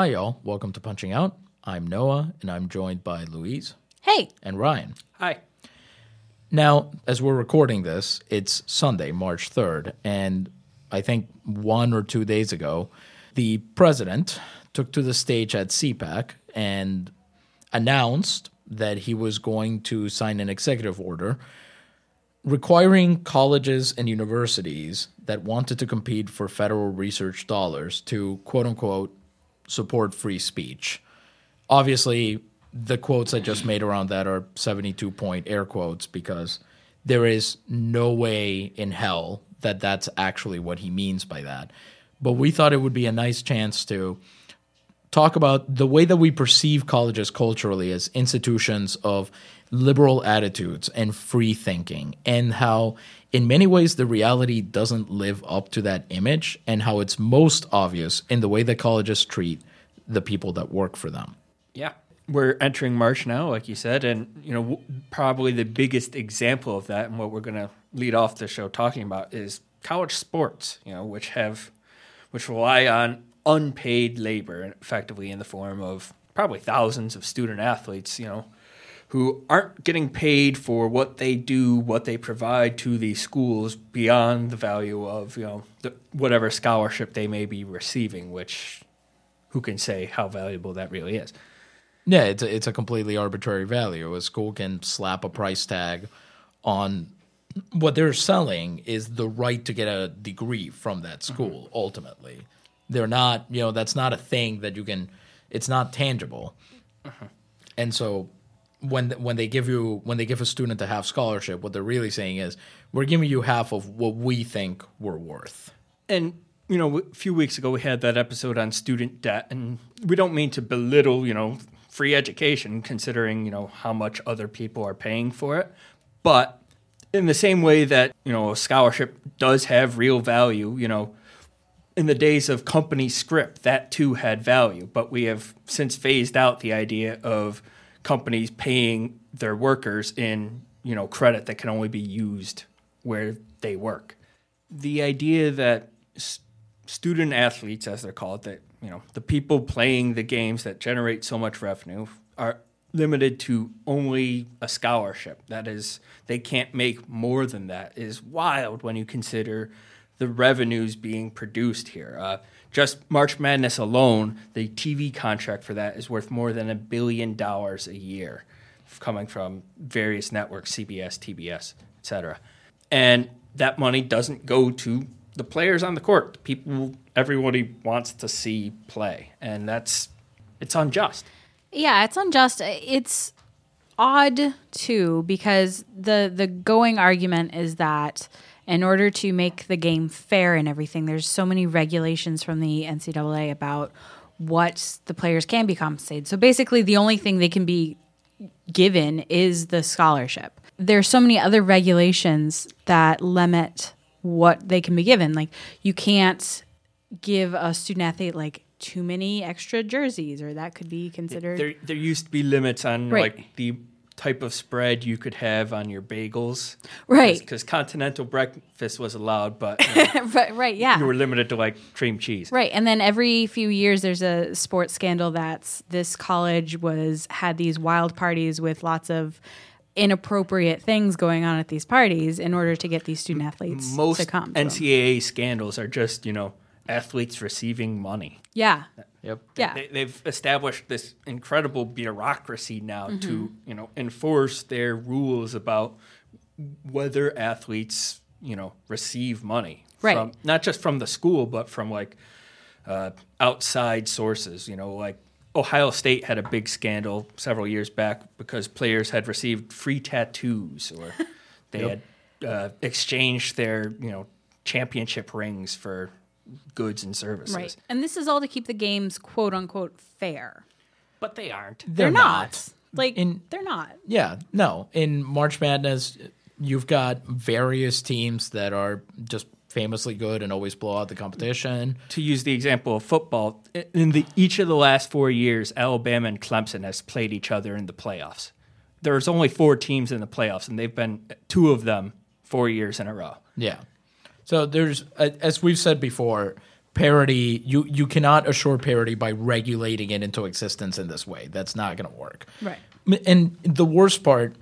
Hi, y'all. Welcome to Punching Out. I'm Noah, and I'm joined by Louise Hey, and Ryan. Hi. Now, as we're recording this, it's Sunday, March 3rd, and I think one or two days ago, the president took to the stage at CPAC and announced that he was going to sign an executive order requiring colleges and universities that wanted to compete for federal research dollars to quote unquote support free speech. Obviously, the quotes I just made around that are 72 point air quotes because there is no way in hell that that's actually what he means by that. But we thought it would be a nice chance to talk about the way that we perceive colleges culturally as institutions of liberal attitudes and free thinking, and how, in many ways, the reality doesn't live up to that image, and how it's most obvious in the way that colleges treat the people that work for them. Yeah. We're entering March now, like you said, and you know w- probably the biggest example of that, and what we're going to lead off the show talking about is college sports. You know, which have which rely on unpaid labor, effectively in the form of probably thousands of student athletes. You know, who aren't getting paid for what they do, what they provide to these schools beyond the value of you know the, whatever scholarship they may be receiving, which who can say how valuable that really is. Yeah, it's a, it's a completely arbitrary value. A school can slap a price tag on what they're selling is the right to get a degree from that mm-hmm. school. Ultimately, they're not. You know, that's not a thing that you can. It's not tangible, mm-hmm. and so when when they give you when they give a student a half scholarship, what they're really saying is we're giving you half of what we think we're worth. And you know, a few weeks ago we had that episode on student debt, and we don't mean to belittle, you know, free education, considering you know how much other people are paying for it. But in the same way that you know a scholarship does have real value, you know, in the days of company script, that too had value. But we have since phased out the idea of companies paying their workers in you know credit that can only be used where they work. The idea that s- student athletes, as they're called, that you know the people playing the games that generate so much revenue are limited to only a scholarship. That is, they can't make more than that. Is wild when you consider the revenues being produced here. Uh, just March Madness alone, the TV contract for that is worth more than a billion dollars a year, coming from various networks, CBS, TBS, etc. And that money doesn't go to the players on the court, the people everybody wants to see play, and that's it's unjust. yeah, it's unjust. It's odd too because the the going argument is that in order to make the game fair and everything, there's so many regulations from the NCAA about what the players can be compensated. So basically, the only thing they can be given is the scholarship. There's so many other regulations that limit what they can be given. Like you can't give a student athlete like too many extra jerseys, or that could be considered. There, there used to be limits on Right. like the type of spread you could have on your bagels, Right. Because continental breakfast was allowed, but you, know, right, right, yeah. you were limited to like cream cheese. Right, and then every few years there's a sports scandal that's this college was had these wild parties with lots of inappropriate things going on at these parties in order to get these student athletes Most to come. to them. NCAA scandals are just you know athletes receiving money. yeah, Yep. yeah, They, they've established this incredible bureaucracy now Mm-hmm. to you know enforce their rules about whether athletes you know receive money Right. from not just from the school but from like uh, outside sources. You know, like Ohio State had a big scandal several years back because players had received free tattoos or they had uh, exchanged their you know championship rings for goods and services. Right. And this is all to keep the games quote unquote fair. But they aren't. They're, not. Like In- they're not. Yeah, no. In March Madness, you've got various teams that are just famously good and always blow out the competition. to use the example of football, in the each of the last four years, Alabama and Clemson has played each other in the playoffs. There's only four teams in the playoffs, and they've been two of them four years in a row. Yeah. So there's, as we've said before, parity. You you cannot assure parity by regulating it into existence in this way. That's not going to work. Right. And the worst part,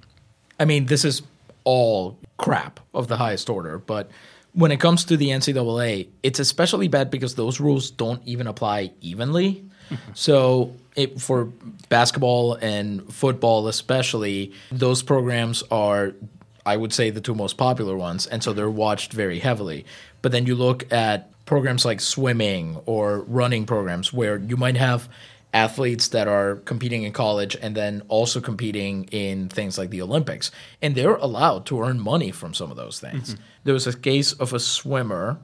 I mean, this is all crap of the highest order, but when it comes to the NCAA, it's especially bad because those rules don't even apply evenly. Mm-hmm. so, it, for basketball and football, especially, those programs are, I would say, the two most popular ones, and so they're watched very heavily. But then you look at programs like swimming or running programs where you might have athletes that are competing in college and then also competing in things like the Olympics. And they're allowed to earn money from some of those things. Mm-hmm. There was a case of a swimmer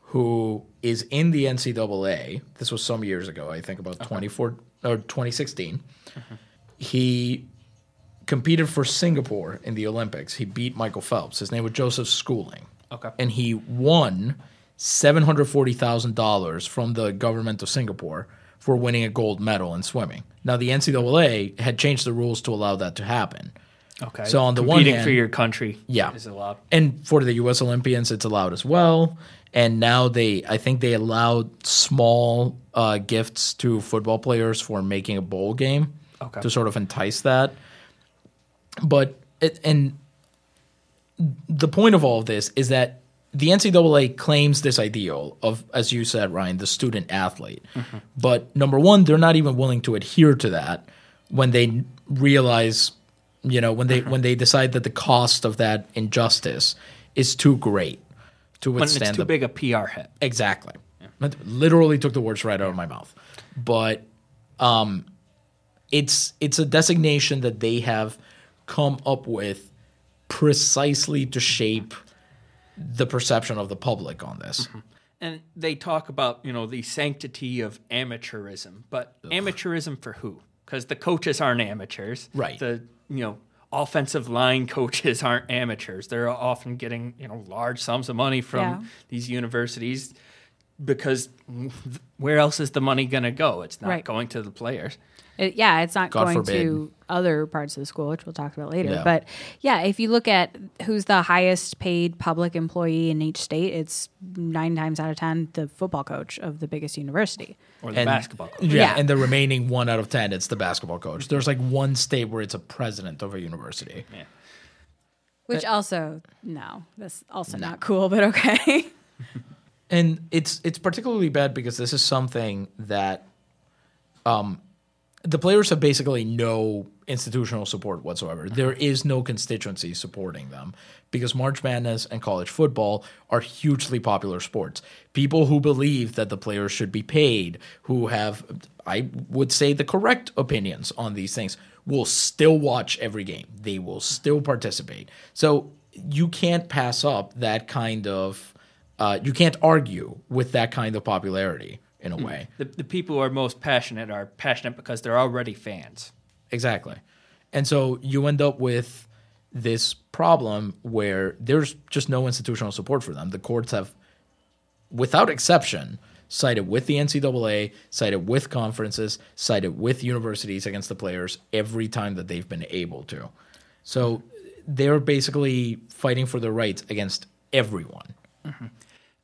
who is in the NCAA. This was some years ago, I think about 24 or 2016. Mm-hmm. He competed for Singapore in the Olympics. He beat Michael Phelps. His name was Joseph Schooling. Okay. And he won $740,000 from the government of Singapore for winning a gold medal in swimming. Now, the NCAA had changed the rules to allow that to happen. Okay. So on the one hand- for your country Yeah. is allowed. And for the U.S. Olympians, it's allowed as well. And now they, I think they allowed small uh, gifts to football players for making a bowl game Okay. to sort of entice that. But it, and the point of all of this is that the NCAA claims this ideal of, as you said, Ryan, the student athlete. But number one, they're not even willing to adhere to that when they realize, you know, when they when they decide that the cost of that injustice is too great to withstand. When it's too the big a PR hit. Exactly. That Literally took the words right out of my mouth. But um, it's it's a designation that they have come up with precisely to shape the perception of the public on this. Mm-hmm. And they talk about, you know, the sanctity of amateurism, but amateurism for who? Because the coaches aren't amateurs. Right. The, you know, offensive line coaches aren't amateurs. They're often getting, you know, large sums of money from Yeah. these universities because where else is the money going to go? It's not Right. going to the players. It, yeah, it's not God going forbid. to other parts of the school, which we'll talk about later. Yeah. But yeah, if you look at who's the highest paid public employee in each state, it's nine times out of ten the football coach of the biggest university. Or the And- basketball coach. Yeah, Yeah. and the remaining one out of ten, it's the basketball coach. There's like one state where it's a president of a university. Which also no, that's also not cool, but okay. and it's it's particularly bad because this is something that um the players have basically no institutional support whatsoever. There is no constituency supporting them because March Madness and college football are hugely popular sports. People who believe that the players should be paid, who have, I would say, the correct opinions on these things, will still watch every game. They will still participate. So you can't pass up that kind of, uh, you can't argue with that kind of popularity in a hmm. way. The, the people who are most passionate are passionate because they're already fans. Exactly. And so you end up with this problem where there's just no institutional support for them. The courts have, without exception, sided with the NCAA, sided with conferences, sided with universities against the players every time that they've been able to. So they're basically fighting for their rights against everyone. Mm-hmm.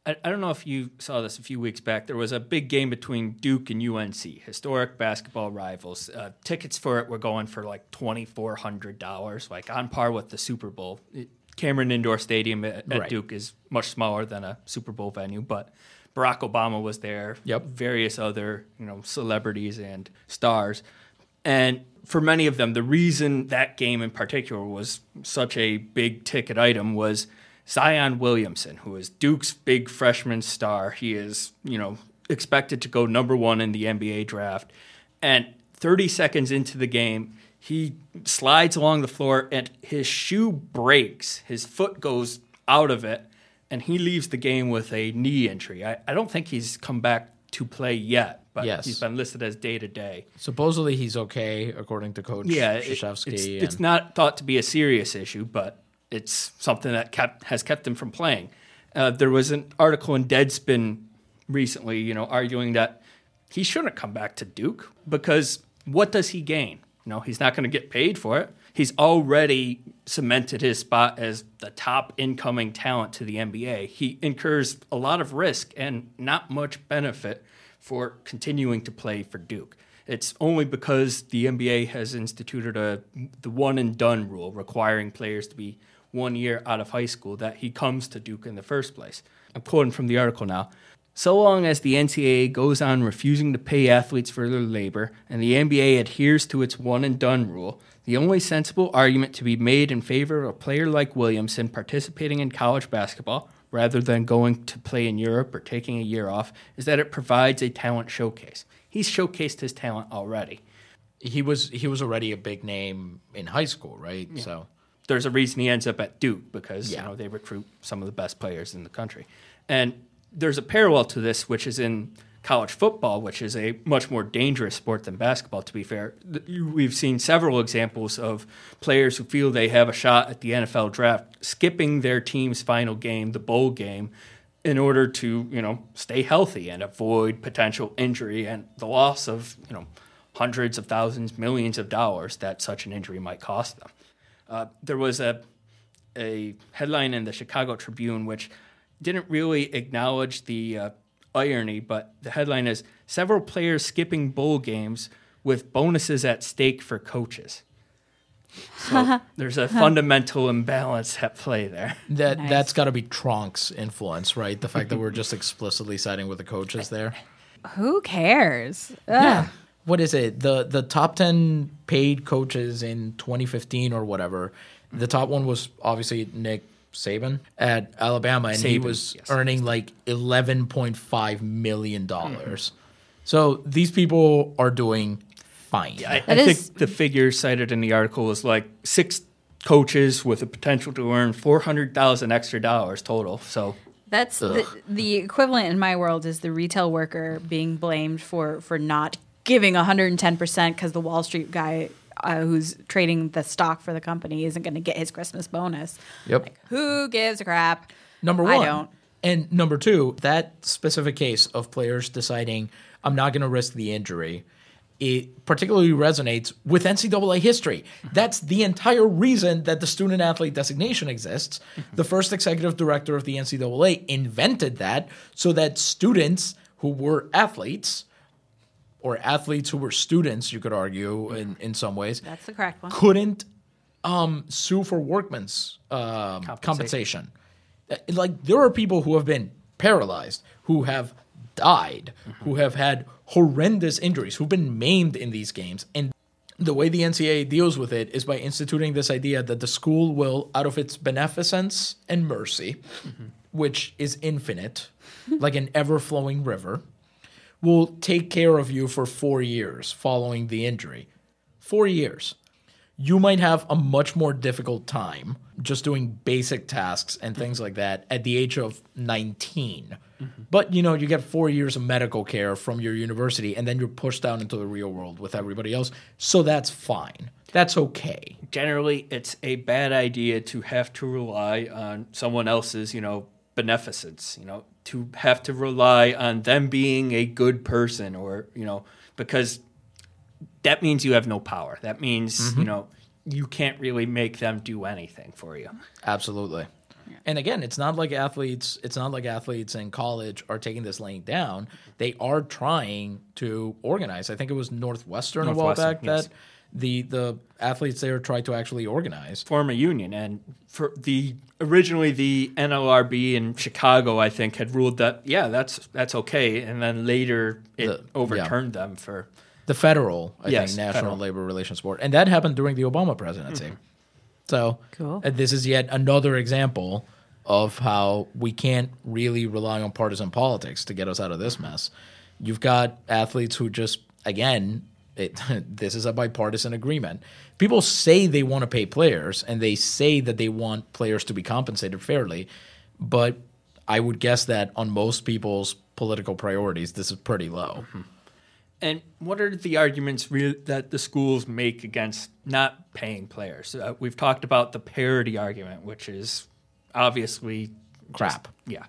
I, I don't know if you saw this a few weeks back. There was a big game between Duke and UNC, historic basketball rivals. Uh, tickets for it were going for like twenty four hundred dollars, like on par with the Super Bowl. It, Cameron Indoor Stadium at, at Right. Duke is much smaller than a Super Bowl venue, but Barack Obama was there. Yep. Various other you know celebrities and stars, and for many of them, the reason that game in particular was such a big ticket item was Zion Williamson, who is Duke's big freshman star. He is, you know, expected to go number one in the NBA draft. And 30 seconds into the game, he slides along the floor and his shoe breaks. His foot goes out of it. and he leaves the game with a knee injury. I, I don't think he's come back to play yet, but Yes. he's been listed as day to day. Supposedly he's okay, according to Coach Yeah, it- it's, it's not thought to be a serious issue, but it's something that kept has kept him from playing. Uh, there was an article in Deadspin recently, you know, arguing that he shouldn't come back to Duke because what does he gain? You know, he's not going to get paid for it. He's already cemented his spot as the top incoming talent to the NBA. He incurs a lot of risk and not much benefit for continuing to play for Duke. It's only because the NBA has instituted a the one and done rule requiring players to be one year out of high school that he comes to Duke in the first place. I'm quoting from the article now. So long as the NCAA goes on refusing to pay athletes for their labor and the NBA adheres to its one and done rule, the only sensible argument to be made in favor of a player like Williamson participating in college basketball rather than going to play in Europe or taking a year off is that it provides a talent showcase. He's showcased his talent already. he was he was already a big name in high school, right? So there's a reason he ends up at Duke because Yeah. you know they recruit some of the best players in the country. And there's a parallel to this, which is in college football, which is a much more dangerous sport than basketball. To be fair, we've seen several examples of players who feel they have a shot at the NFL draft, skipping their team's final game, the bowl game, in order to you know stay healthy and avoid potential injury and the loss of you know hundreds of thousands, millions of dollars that such an injury might cost them. Uh, there was a a headline in the Chicago Tribune which didn't really acknowledge the uh, irony, but the headline is several players skipping bowl games with bonuses at stake for coaches. So there's a fundamental imbalance at play there. that Nice. that's got to be Tronc's influence, right? The fact that we're just explicitly siding with the coaches there. Who cares? Ugh. Yeah. What is it? The the top 10 paid coaches in 2015 or whatever. The top one was obviously Nick Saban at Alabama and he was yes. earning like 11.5 million dollars. Mm-hmm. So these people are doing fine. I, I That think the figure cited in the article was like six coaches with the potential to earn four hundred thousand extra dollars total. So That's the, the equivalent in my world is the retail worker being blamed for for not giving 110% because the Wall Street guy uh, who's trading the stock for the company isn't going to get his Christmas bonus. Yep. Who gives a crap? Number one. I don't. And number two, that specific case of players deciding I'm not going to risk the injury, it particularly resonates with NCAA history. That's the entire reason that the student athlete designation exists. The first executive director of the NCAA invented that so that students who were athletes, or athletes who were students, you could argue in, in some ways, That's the correct one. couldn't um, sue for workman's um, compensation. Uh, Like there are people who have been paralyzed, who have died, who have had horrendous injuries, who've been maimed in these games, and the way the NCAA deals with it is by instituting this idea that the school will, out of its beneficence and mercy, which is infinite, like an ever flowing river, will take care of you for four years following the injury. Four years. You might have a much more difficult time just doing basic tasks and things like that at the age of 19. But you know, you get four years of medical care from your university and then you're pushed down into the real world with everybody else. So that's fine. That's okay. generally it's a bad idea to have to rely on someone else's you know beneficence you know to have to rely on them being a good person or you know because that means you have no power that means you mm-hmm. know you can't really make them do anything for you Absolutely. And again, it's not like athletes. It's not like athletes in college are taking this laying down. They are trying to organize. I think it was Northwestern, a while back yes. that the the athletes there tried to actually organize. form a union and for the originally the NLRB in Chicago I think had ruled that yeah that's that's okay and then later it The- overturned them for The federal, I Yes, think, National federal. Mm-hmm. Labor Relations Board, and that happened during the Obama presidency. So, Cool. this is yet another example of how we can't really rely on partisan politics to get us out of this mess. You've got athletes who just, again, it, this is a bipartisan agreement. People say they want to pay players, and they say that they want players to be compensated fairly, but I would guess that on most people's political priorities, this is pretty low. And what are the arguments re- that the schools make against not paying players? Uh, we've talked about the parity argument, which is obviously Crap. yeah.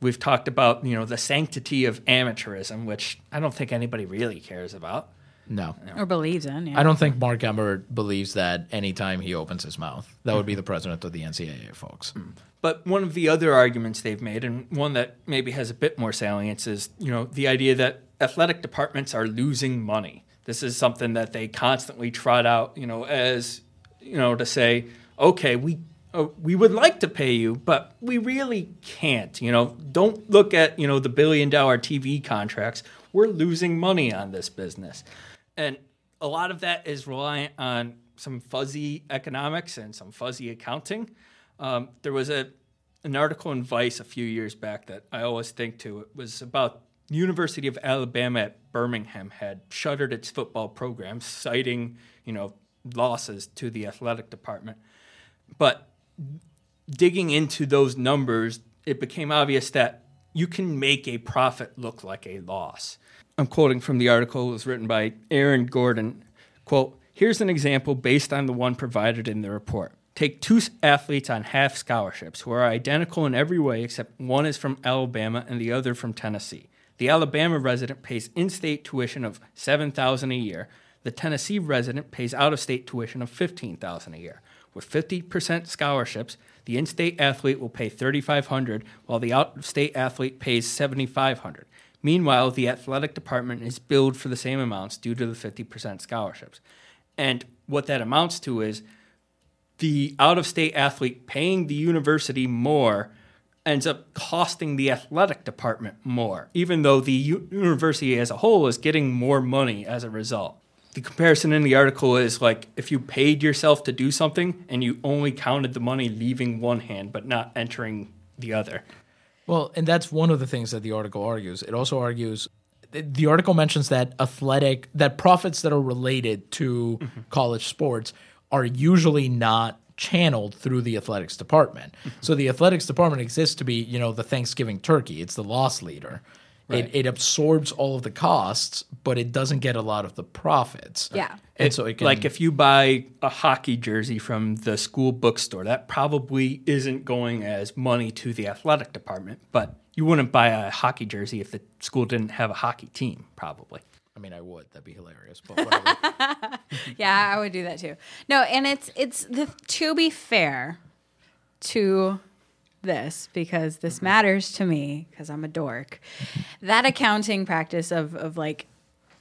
We've talked about you know the sanctity of amateurism, which I don't think anybody really cares about. No. or believes in. Yeah. I don't think Mark Emmert believes that anytime he opens his mouth. That would be the president of the NCAA, folks. But one of the other arguments they've made, and one that maybe has a bit more salience, is you know the idea that athletic departments are losing money. This is something that they constantly trot out, you know, as you know, to say, okay, we uh, we would like to pay you, but we really can't. You know, don't look at you know the billion dollar TV contracts. We're losing money on this business, and a lot of that is reliant on some fuzzy economics and some fuzzy accounting. Um, there was a an article in Vice a few years back that I always think to. It was about University of Alabama at Birmingham had shuttered its football program, citing you know losses to the athletic department. But digging into those numbers, it became obvious that you can make a profit look like a loss. I'm quoting from the article. It was written by Aaron Gordon. Quote, here's an example based on the one provided in the report. Take two athletes on half scholarships who are identical in every way except one is from Alabama and the other from Tennessee. The Alabama resident pays in-state tuition of 7000 a year. The Tennessee resident pays out-of-state tuition of 15000 a year. With 50% scholarships, the in-state athlete will pay 3500 while the out-of-state athlete pays 7500 Meanwhile, the athletic department is billed for the same amounts due to the 50% scholarships. And what that amounts to is the out of state athlete paying the university more ends up costing the athletic department more, even though the u- university as a whole is getting more money as a result. The comparison in the article is like if you paid yourself to do something and you only counted the money leaving one hand but not entering the other. Well, and that's one of the things that the article argues. It also argues the article mentions that athletic that profits that are related to mm-hmm. college sports are usually not channeled through the athletics department. Mm-hmm. So the athletics department exists to be, you know, the Thanksgiving turkey. It's the loss leader. It, it absorbs all of the costs, but it doesn't get a lot of the profits. Yeah. And so it can like if you buy a hockey jersey from the school bookstore, that probably isn't going as money to the athletic department, but you wouldn't buy a hockey jersey if the school didn't have a hockey team, probably. I mean I would, that'd be hilarious. But whatever. Yeah, I would do that too. No, and it's it's the to be fair to this because this mm-hmm. matters to me because I'm a dork. Mm-hmm. That accounting practice of of like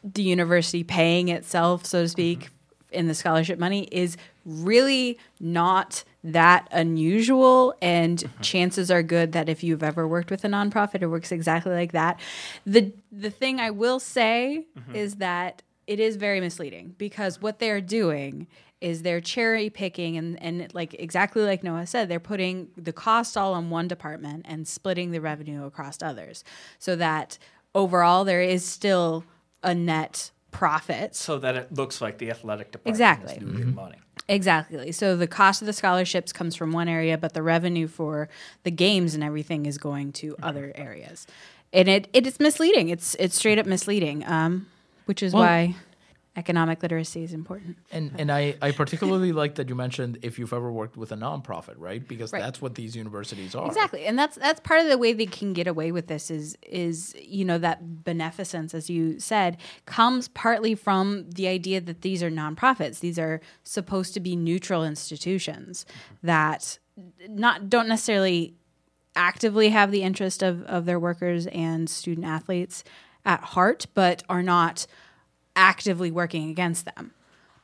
the university paying itself, so to speak, mm-hmm. in the scholarship money is really not that unusual and chances are good that if you've ever worked with a nonprofit it works exactly like that. The the thing i will say is that it is very misleading because what they're doing is they're cherry picking and, and like exactly like Noah said, they're putting the cost all on one department and splitting the revenue across others so that overall there is still a net profit. So that it looks like the athletic department Exactly. is losing money. Exactly. So the cost of the scholarships comes from one area, but the revenue for the games and everything is going to other areas. And it, it is misleading. It's it's straight up misleading. Um, which is Well- why economic literacy is important. And and I, I particularly like that you mentioned if you've ever worked with a nonprofit, right? Because Right. that's what these universities are. Exactly, and that's that's part of the way they can get away with this is is you know that beneficence, as you said, comes partly from the idea that these are nonprofits. These are supposed to be neutral institutions that not don't necessarily actively have the interest of of their workers and student athletes at heart, but are not actively working against them.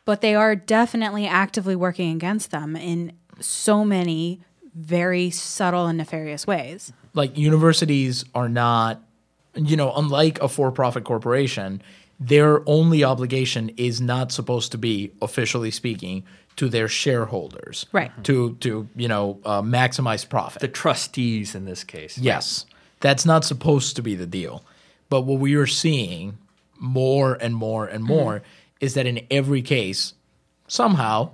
But they are definitely actively working against them in so many very subtle and nefarious ways. Like universities are not, you know, unlike a for-profit corporation, their only obligation is not supposed to be, officially speaking, to their shareholders, Right. To to you know uh, maximize profit. The trustees in this case. Yes, that's not supposed to be the deal. But what we are seeing more and more and mm-hmm. more is that in every case, somehow,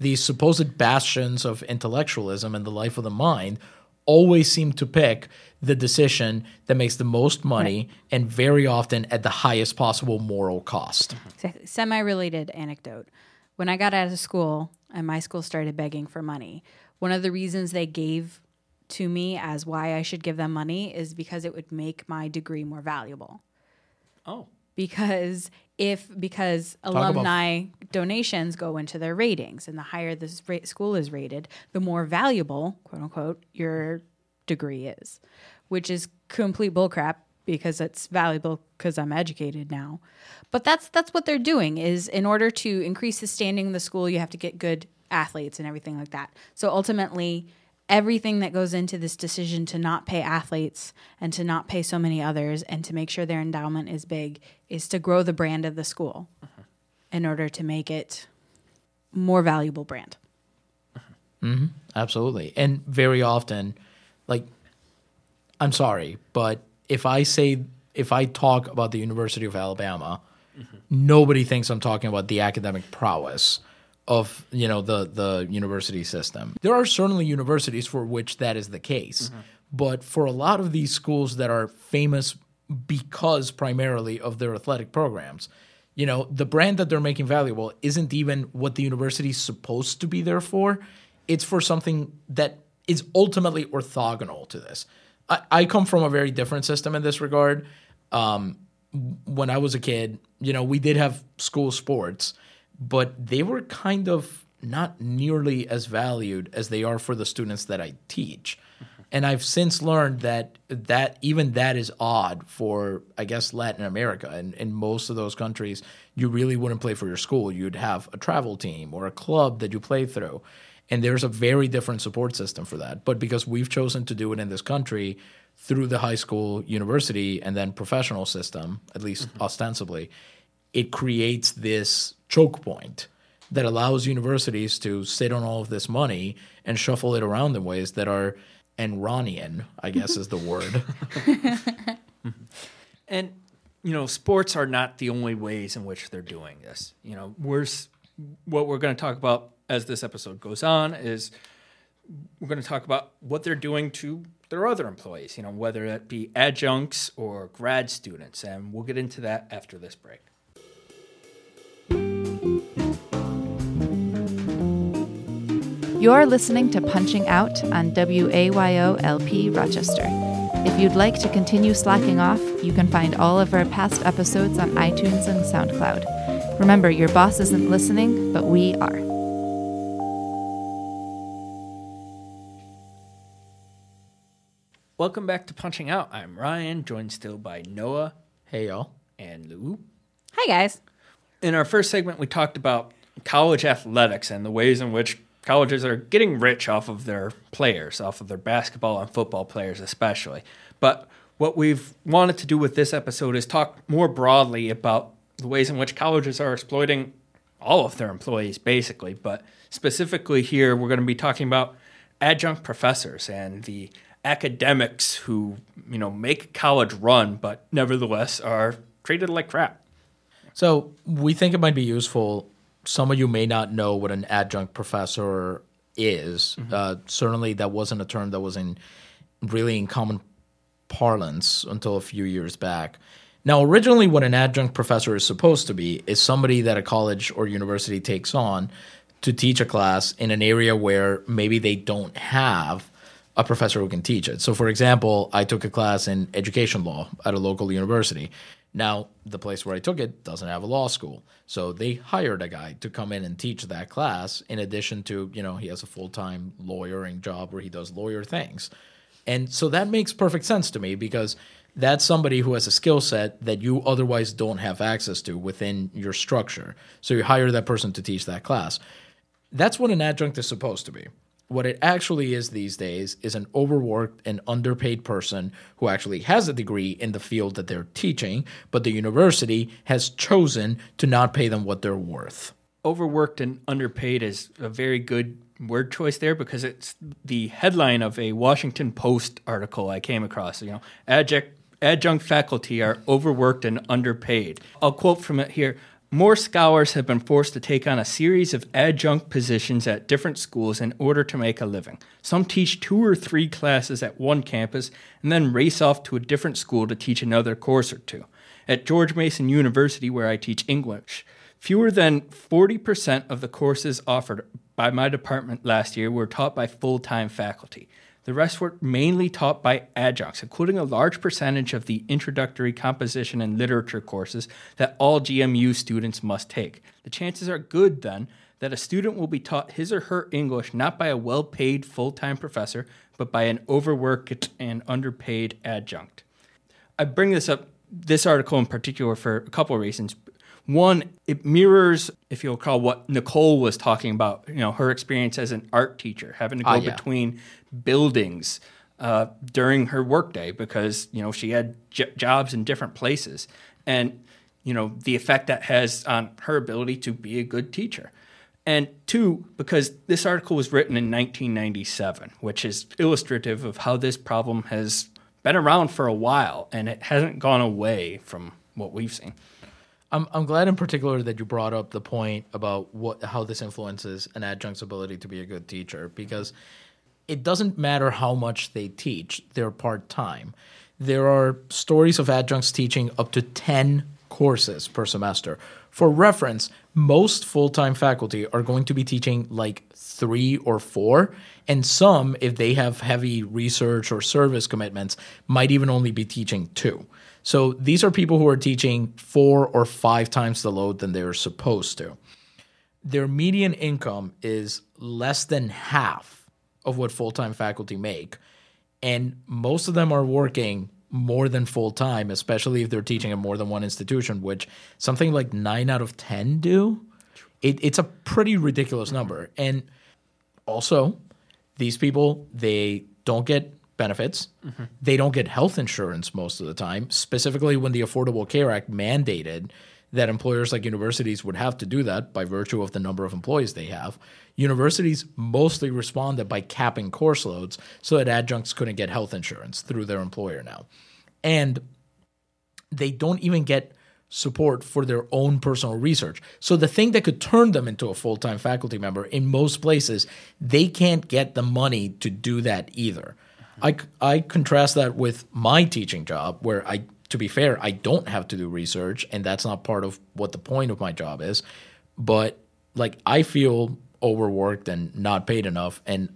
these supposed bastions of intellectualism and the life of the mind always seem to pick the decision that makes the most money and very often at the highest possible moral cost. Mm-hmm. Exactly. Semi related anecdote. When I got out of school and my school started begging for money, one of the reasons they gave to me as why I should give them money is because it would make my degree more valuable. Oh. Because if because about- alumni donations go into their ratings, and the higher the school is rated, the more valuable, quote unquote, your degree is, which is complete bullcrap because it's valuable because I'm educated now. But that's that's what they're doing is in order to increase the standing of the school, you have to get good athletes and everything like that. So ultimately, everything that goes into this decision to not pay athletes and to not pay so many others and to make sure their endowment is big is to grow the brand of the school mm-hmm. in order to make it more valuable brand. Mm-hmm. Mm-hmm. Absolutely. And very often, like, I'm sorry, but if I say, if I talk about the University of Alabama, nobody thinks I'm talking about the academic prowess of, you know, the, the university system. There are certainly universities for which that is the case. But for a lot of these schools that are famous because primarily of their athletic programs, you know, the brand that they're making valuable isn't even what the university is supposed to be there for. It's for something that is ultimately orthogonal to this. I, I come from a very different system in this regard. Um, when I was a kid, you know, we did have school sports, but they were kind of not nearly as valued as they are for the students that I teach. And I've since learned that that even that is odd for I guess Latin America. And in most of those countries, you really wouldn't play for your school. You'd have a travel team or a club that you play through. And there's a very different support system for that. But because we've chosen to do it in this country through the high school, university, and then professional system, at least mm-hmm. ostensibly, it creates this choke point that allows universities to sit on all of this money and shuffle it around in ways that are Enronian, I guess is the word. And you know, sports are not the only ways in which they're doing this. You know, we're what we're going to talk about as this episode goes on is we're going to talk about what they're doing to their other employees. You know, whether that be adjuncts or grad students, and we'll get into that after this break. You're listening to Punching Out on WAYOLP Rochester. If you'd like to continue slacking off, you can find all of our past episodes on iTunes and SoundCloud. Remember, your boss isn't listening, but we are. Welcome back to Punching Out. I'm Ryan, joined still by Noah hey, y'all. and Lou. Hi guys. in our first segment, we talked about college athletics and the ways in which colleges are getting rich off of their players, off of their basketball and football players, especially. But what we've wanted to do with this episode is talk more broadly about the ways in which colleges are exploiting all of their employees, basically. But specifically here, we're going to be talking about adjunct professors and the academics who, you know, make college run, but nevertheless are treated like crap. So we think it might be useful. Some of you may not know what an adjunct professor is. Uh, certainly, that wasn't a term that was in really in common parlance until a few years back. Now, originally, what an adjunct professor is supposed to be is somebody that a college or university takes on to teach a class in an area where maybe they don't have a professor who can teach it. So, for example, I took a class in education law at a local university. Now, the place where I took it doesn't have a law school. So they hired a guy to come in and teach that class in addition to, you know, he has a full-time lawyering job where he does lawyer things. And so that makes perfect sense to me because that's somebody who has a skill set that you otherwise don't have access to within your structure. So you hire that person to teach that class. That's what an adjunct is supposed to be. What it actually is these days is an overworked and underpaid person who actually has a degree in the field that they're teaching, but the university has chosen to not pay them what they're worth. overworked and underpaid is a very good word choice there because it's the headline of a Washington Post article I came across. You know, adjunct adjunct faculty are overworked and underpaid. I'll quote from it here. More scholars have been forced to take on a series of adjunct positions at different schools in order to make a living. Some teach two or three classes at one campus and then race off to a different school to teach another course or two. At George Mason University, where I teach English, fewer than 40% of the courses offered by my department last year were taught by full time faculty. The rest were mainly taught by adjuncts, including a large percentage of the introductory composition and literature courses that all GMU students must take. The chances are good, then, that a student will be taught his or her English not by a well paid full time professor, but by an overworked and underpaid adjunct. I bring this up, this article in particular, for a couple of reasons. One, it mirrors, if you'll recall, what Nicole was talking about. You know, her experience as an art teacher, having to go Ah, yeah. between buildings uh, during her workday because you know she had j- jobs in different places, and you know the effect that has on her ability to be a good teacher. And two, because this article was written in 1997, which is illustrative of how this problem has been around for a while and it hasn't gone away from what we've seen. I'm I'm glad in particular that you brought up the point about what how this influences an adjunct's ability to be a good teacher because it doesn't matter how much they teach, they're part time. There are stories of adjuncts teaching up to 10 courses per semester. For reference, most full time faculty are going to be teaching like three or four, and some, if they have heavy research or service commitments, might even only be teaching two. So these are people who are teaching four or five times the load than they're supposed to. Their median income is less than half of what full time faculty make. And most of them are working more than full time, especially if they're teaching at more than one institution, which something like nine out of 10 do. It, it's a pretty ridiculous number. And also, these people, they don't get benefits. Mm-hmm. They don't get health insurance most of the time, specifically when the Affordable Care Act mandated that employers like universities would have to do that by virtue of the number of employees they have. Universities mostly responded by capping course loads so that adjuncts couldn't get health insurance through their employer now. And they don't even get support for their own personal research. So the thing that could turn them into a full-time faculty member in most places, they can't get the money to do that either. I, I contrast that with my teaching job where I to be fair, I don't have to do research and that's not part of what the point of my job is. But like I feel overworked and not paid enough and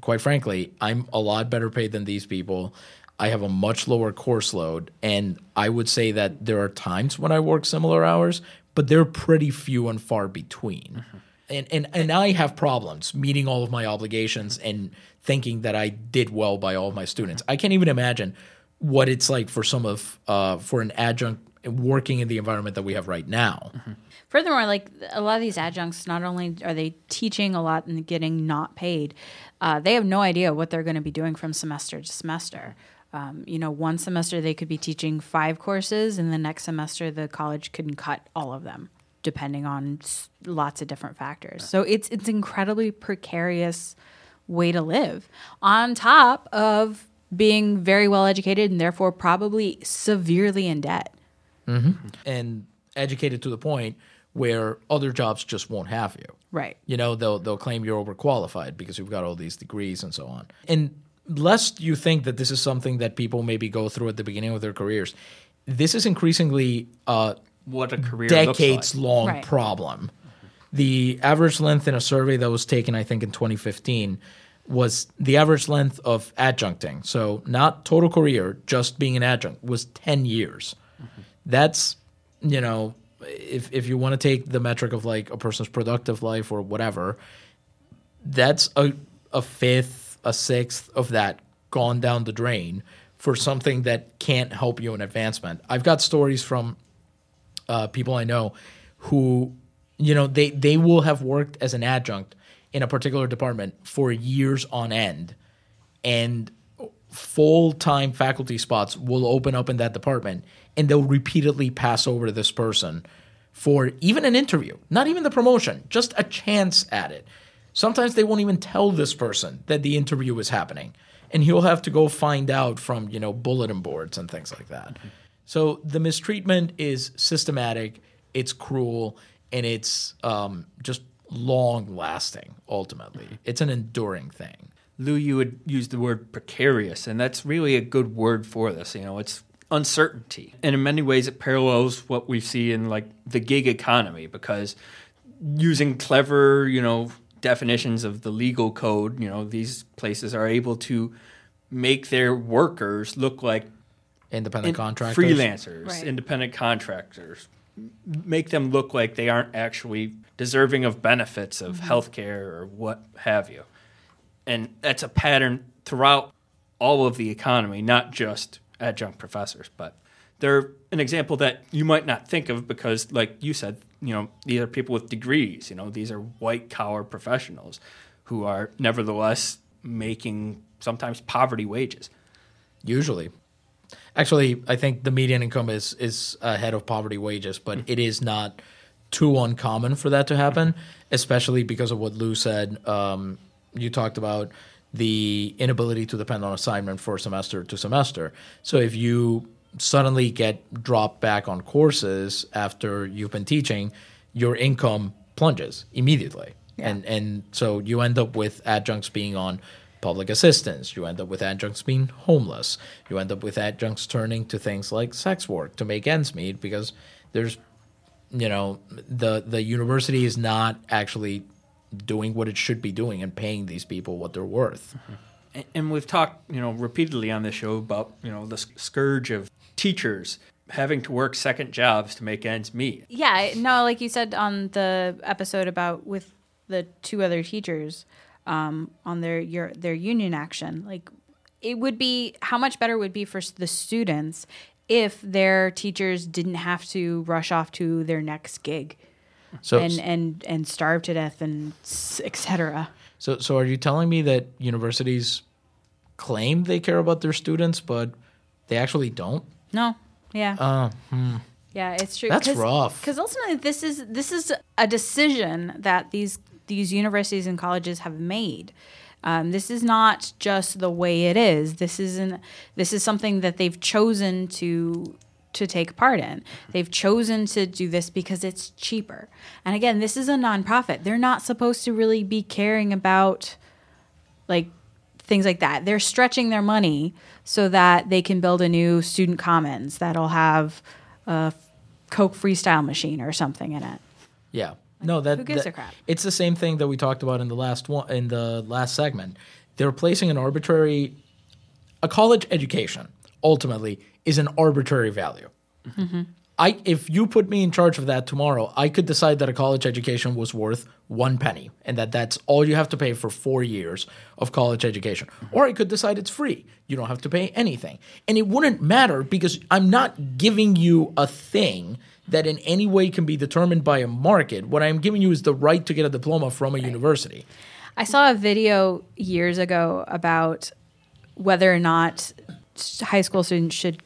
quite frankly, I'm a lot better paid than these people. I have a much lower course load, and I would say that there are times when I work similar hours, but they're pretty few and far between. Mm-hmm. And, and and I have problems meeting all of my obligations and thinking that I did well by all of my students. I can't even imagine what it's like for some of uh, for an adjunct working in the environment that we have right now. Furthermore, like a lot of these adjuncts, not only are they teaching a lot and getting not paid, uh, they have no idea what they're going to be doing from semester to semester. Um, you know, one semester they could be teaching five courses, and the next semester the college could cut all of them, depending on s- lots of different factors. So it's it's incredibly precarious way to live. On top of being very well educated and therefore probably severely in debt. and educated to the point where other jobs just won't have you. Right. You know, they'll they'll claim you're overqualified because you've got all these degrees and so on. And lest you think that this is something that people maybe go through at the beginning of their careers, this is increasingly uh, What a career looks decades like. long Right. problem. The average length in a survey that was taken, I think, in 2015 was the average length of adjuncting. So, not total career, just being an adjunct, was 10 years. That's, you know, if, if you want to take the metric of like a person's productive life or whatever, that's a, a fifth, a sixth of that gone down the drain for something that can't help you in advancement. I've got stories from uh, people I know who, you know, they they will have worked as an adjunct in a particular department for years on end, and full time faculty spots will open up in that department, and they'll repeatedly pass over this person for even an interview, not even the promotion, just a chance at it. Sometimes they won't even tell this person that the interview is happening, and he'll have to go find out from you know bulletin boards and things like that. So the mistreatment is systematic. it's cruel, and it's um, just long lasting. Ultimately, it's an enduring thing. Lou, you would use the word precarious, and that's really a good word for this. You know, it's uncertainty. And in many ways, it parallels what we see in like the gig economy because using clever, you know, definitions of the legal code, you know, these places are able to make their workers look like Independent in- contractors, freelancers, Right. independent contractors, make them look like they aren't actually deserving of benefits of mm-hmm. health care or what have you. And that's a pattern throughout all of the economy, not just adjunct professors, but they're an example that you might not think of because, like you said, you know, these are people with degrees, you know, these are white collar professionals who are nevertheless making sometimes poverty wages. usually. Actually, I think the median income is is ahead of poverty wages, but mm. it is not too uncommon for that to happen, especially because of what Lou said. Um, you talked about the inability to depend on assignment for semester to semester. So if you suddenly get dropped back on courses after you've been teaching, your income plunges immediately. And and so you end up with adjuncts being on public assistance. You end up with adjuncts being homeless. You end up with adjuncts turning to things like sex work to make ends meet because there's you know the the university is not actually doing what it should be doing and paying these people what they're worth. And- and we've talked, you know, repeatedly on this show about, you know, the scourge of teachers having to work second jobs to make ends meet. Yeah, no, like you said on the episode about with the two other teachers um, on their your their union action, like it would be how much better it would be for the students if their teachers didn't have to rush off to their next gig So and and and starve to death and etc. so so are you telling me that universities claim they care about their students but they actually don't? No, yeah. Uh, Yeah, it's true. That's rough. Because ultimately, this is this is a decision that these these universities and colleges have made. Um, this is not just the way it is. This isn't. This is something that they've chosen to to take part in. They've chosen to do this because it's cheaper. And again, this is a nonprofit. They're not supposed to really be caring about like things like that. They're stretching their money so that they can build a new student commons that'll have a Coke freestyle machine or something in it. Yeah. No, that who gives that- a crap? It's the same thing that we talked about in the last one in the last segment. They're placing an arbitrary a college education ultimately is an arbitrary value. Mm-hmm. I if you put me in charge of that tomorrow, I could decide that a college education was worth one penny and that that's all you have to pay for 4 years of college education. Or I could decide it's free. You don't have to pay anything. And it wouldn't matter because I'm not giving you a thing that in any way can be determined by a market. What I'm giving you is the right to get a diploma from a university. I saw a video years ago about whether or not high school students should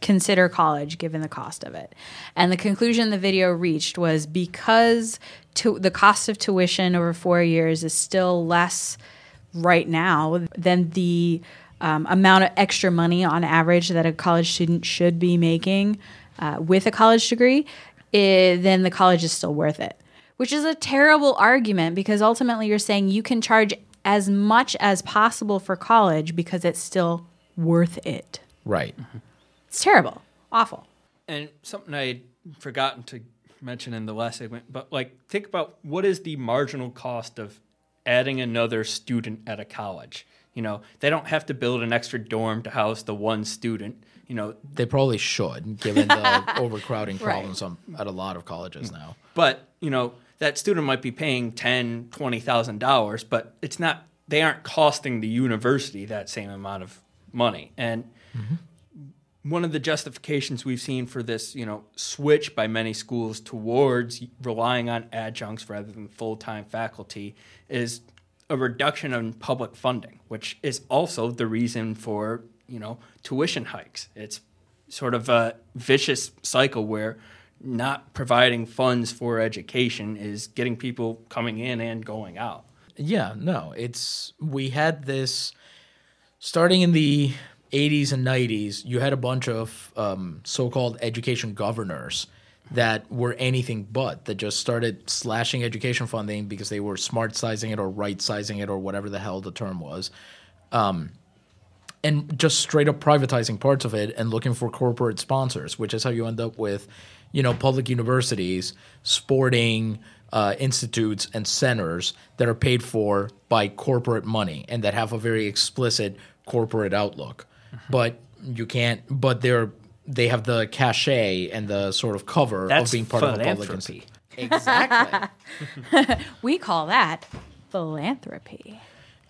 consider college given the cost of it. And the conclusion the video reached was because to, the cost of tuition over four years is still less right now than the um, amount of extra money on average that a college student should be making uh, with a college degree, eh, then the college is still worth it. Which is a terrible argument because ultimately you're saying you can charge as much as possible for college because it's still worth it. Right. It's terrible, awful. And something I'd forgotten to mention in the last segment, but like think about what is the marginal cost of adding another student at a college. You know, they don't have to build an extra dorm to house the one student. You know, They probably should, given the overcrowding problems on, at a lot of colleges now. but you know that student might be paying ten, twenty thousand dollars, but it's not. They aren't costing the university that same amount of money. And mm-hmm. one of the justifications we've seen for this, you know, switch by many schools towards relying on adjuncts rather than full-time faculty is a reduction in public funding, which is also the reason for, you know, tuition hikes. It's sort of a vicious cycle where not providing funds for education is getting people coming in and going out. Yeah, no, it's we had this starting in the 80s and 90s. You had a bunch of um, so-called education governors that were anything but that just started slashing education funding because they were smart sizing it or right sizing it or whatever the hell the term was um, and just straight up privatizing parts of it and looking for corporate sponsors which is how you end up with you know public universities sporting uh, institutes and centers that are paid for by corporate money and that have a very explicit corporate outlook but you can't but they're they have the cachet and the sort of cover That's of being part of a public philanthropy. institution. Exactly. We call that philanthropy.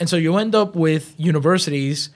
and so you end up with universities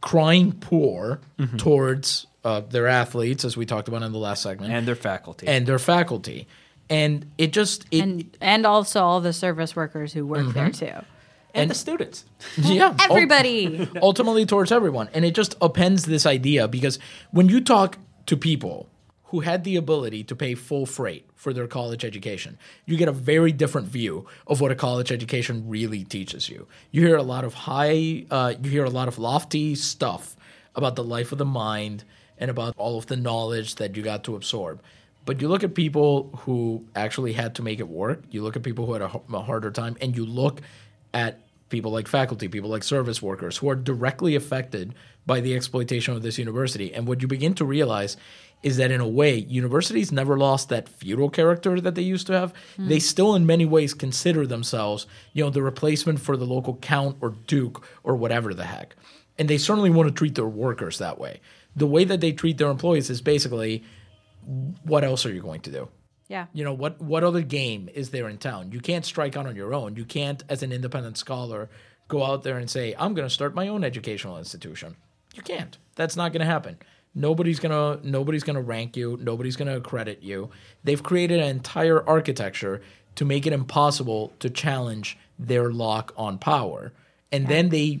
crying poor Mm-hmm. towards uh, their athletes, as we talked about in the last segment, and their faculty. and their faculty. And it just it And and also all the service workers who work there Mm-hmm. too. and the students. yeah Everybody. ultimately towards everyone. And it just appends this idea because when you talk to people who had the ability to pay full freight for their college education, you get a very different view of what a college education really teaches you. You hear a lot of high, uh, you hear a lot of lofty stuff about the life of the mind and about all of the knowledge that you got to absorb. But you look at people who actually had to make it work. You look at people who had a harder time, and you look at people like faculty, people like service workers who are directly affected by the exploitation of this university. And what you begin to realize is that in a way, universities never lost that feudal character that they used to have. They still, in many ways, consider themselves, you know, the replacement for the local count or duke or whatever the heck. And they certainly want to treat their workers that way. The way that they treat their employees is basically, what else are you going to do? Yeah. You know what? What other game is there in town? You can't strike out on your own. You can't, as an independent scholar, go out there and say, "I'm going to start my own educational institution." You can't. That's not going to happen. Nobody's gonna nobody's gonna rank you. Nobody's gonna accredit you. They've created an entire architecture to make it impossible to challenge their lock on power, and then they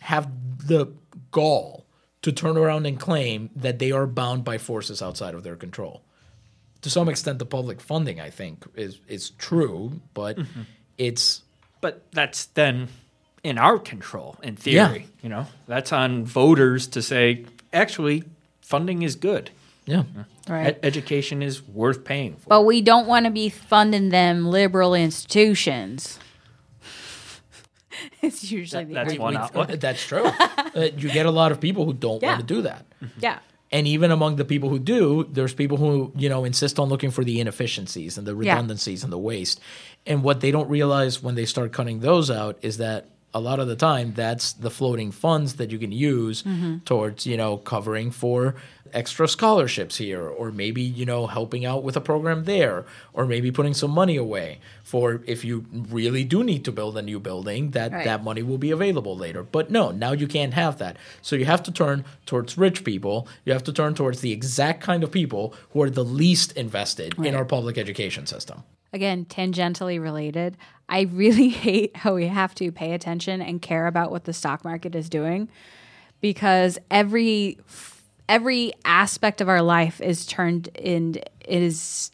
have the gall to turn around and claim that they are bound by forces outside of their control to some extent the public funding I think is is true, but mm-hmm. it's But that's then in our control, in theory. Yeah. theory. You know, that's on voters to say, actually, funding is good. yeah. Right. E- education is worth paying for. But we don't want to be funding them liberal institutions. it's usually the that's one We- outlet. that's true. Uh, you get a lot of people who don't Yeah. want to do that. Yeah. And even among the people who do, there's people who, you know, insist on looking for the inefficiencies and the Yeah. redundancies and the waste. And what they don't realize when they start cutting those out is that a lot of the time that's the floating funds that you can use mm-hmm. towards, you know, covering for extra scholarships here or maybe, you know, helping out with a program there or maybe putting some money away for if you really do need to build a new building that Right. that money will be available later. But no, now you can't have that. So you have to turn towards rich people. You have to turn towards the exact kind of people who are the least invested in our public education system. Again, tangentially related. I really hate how we have to pay attention and care about what the stock market is doing because every every aspect of our life is turned in it is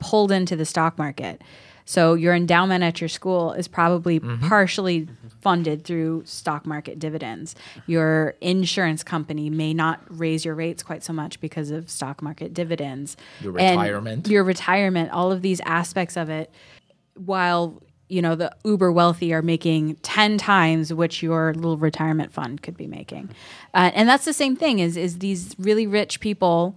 pulled into the stock market. So your endowment at your school is probably mm-hmm. partially funded through stock market dividends. Your insurance company may not raise your rates quite so much because of stock market dividends. Your And retirement. your retirement, all of these aspects of it, while you know the uber wealthy are making 10 times what your little retirement fund could be making uh, and that's the same thing is is these really rich people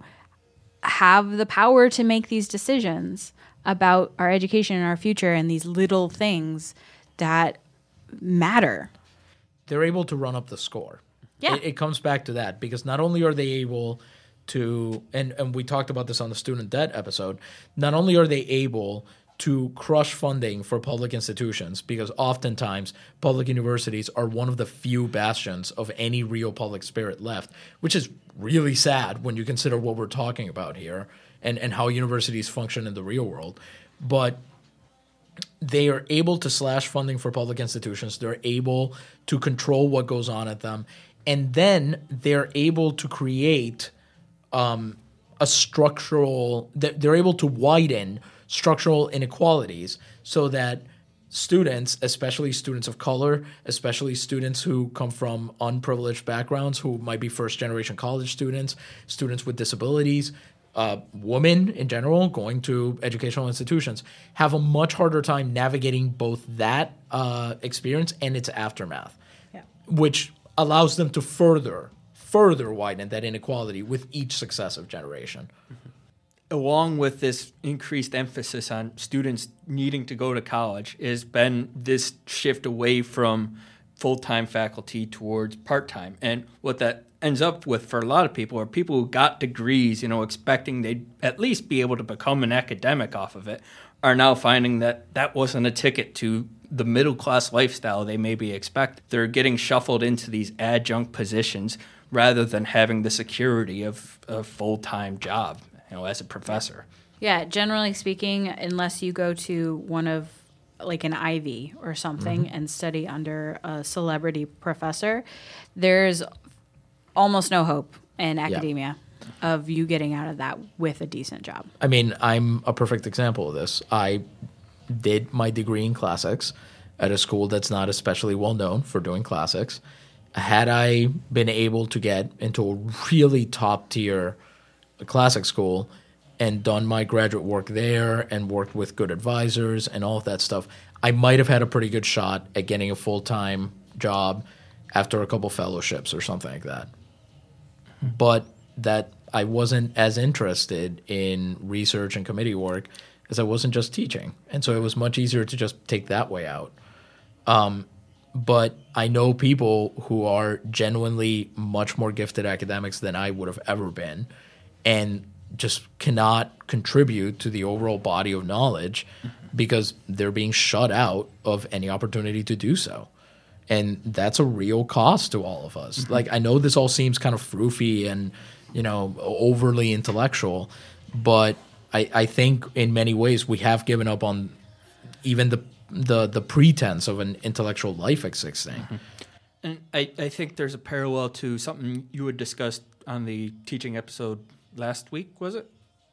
have the power to make these decisions about our education and our future and these little things that matter They're able to run up the score. Yeah. It, it comes back to that because not only are they able to, and, and we talked about this on the student debt episode, not only are they able to crush funding for public institutions because oftentimes public universities are one of the few bastions of any real public spirit left, which is really sad when you consider what we're talking about here and, and how universities function in the real world. But they are able to slash funding for public institutions. They're able to control what goes on at them. And then they're able to create um, a structural, they're they're able to widen structural inequalities so that students, especially students of color, especially students who come from unprivileged backgrounds, who might be first generation college students, students with disabilities, uh, women in general going to educational institutions have a much harder time navigating both that uh, experience and its aftermath, Yeah. which allows them to further further widen that inequality with each successive generation. Along with this increased emphasis on students needing to go to college has been this shift away from full-time faculty towards part-time. And what that ends up with for a lot of people are people who got degrees you know expecting they'd at least be able to become an academic off of it are now finding that that wasn't a ticket to the middle class lifestyle they maybe expect they're getting shuffled into these adjunct positions rather than having the security of a full-time job you know, as a professor. Yeah, generally speaking, unless you go to one of like an Ivy or something mm-hmm. and study under a celebrity professor, there's almost no hope in academia of you getting out of that with a decent job. I mean, I'm a perfect example of this. I did my degree in classics at a school that's not especially well known for doing classics. Had I been able to get into a really top tier classic school and done my graduate work there and worked with good advisors and all of that stuff, I might have had a pretty good shot at getting a full time job after a couple fellowships or something like that but that I wasn't as interested in research and committee work as I wasn't just teaching. And so it was much easier to just take that way out. Um, but I know people who are genuinely much more gifted academics than I would have ever been and just cannot contribute to the overall body of knowledge because they're being shut out of any opportunity to do so and that's a real cost to all of us. Mm-hmm. Like I know this all seems kind of froofy and you know overly intellectual, but I, I think in many ways we have given up on even the the the pretense of an intellectual life existing. Mm-hmm. And I, I think there's a parallel to something you had discussed on the teaching episode last week, was it?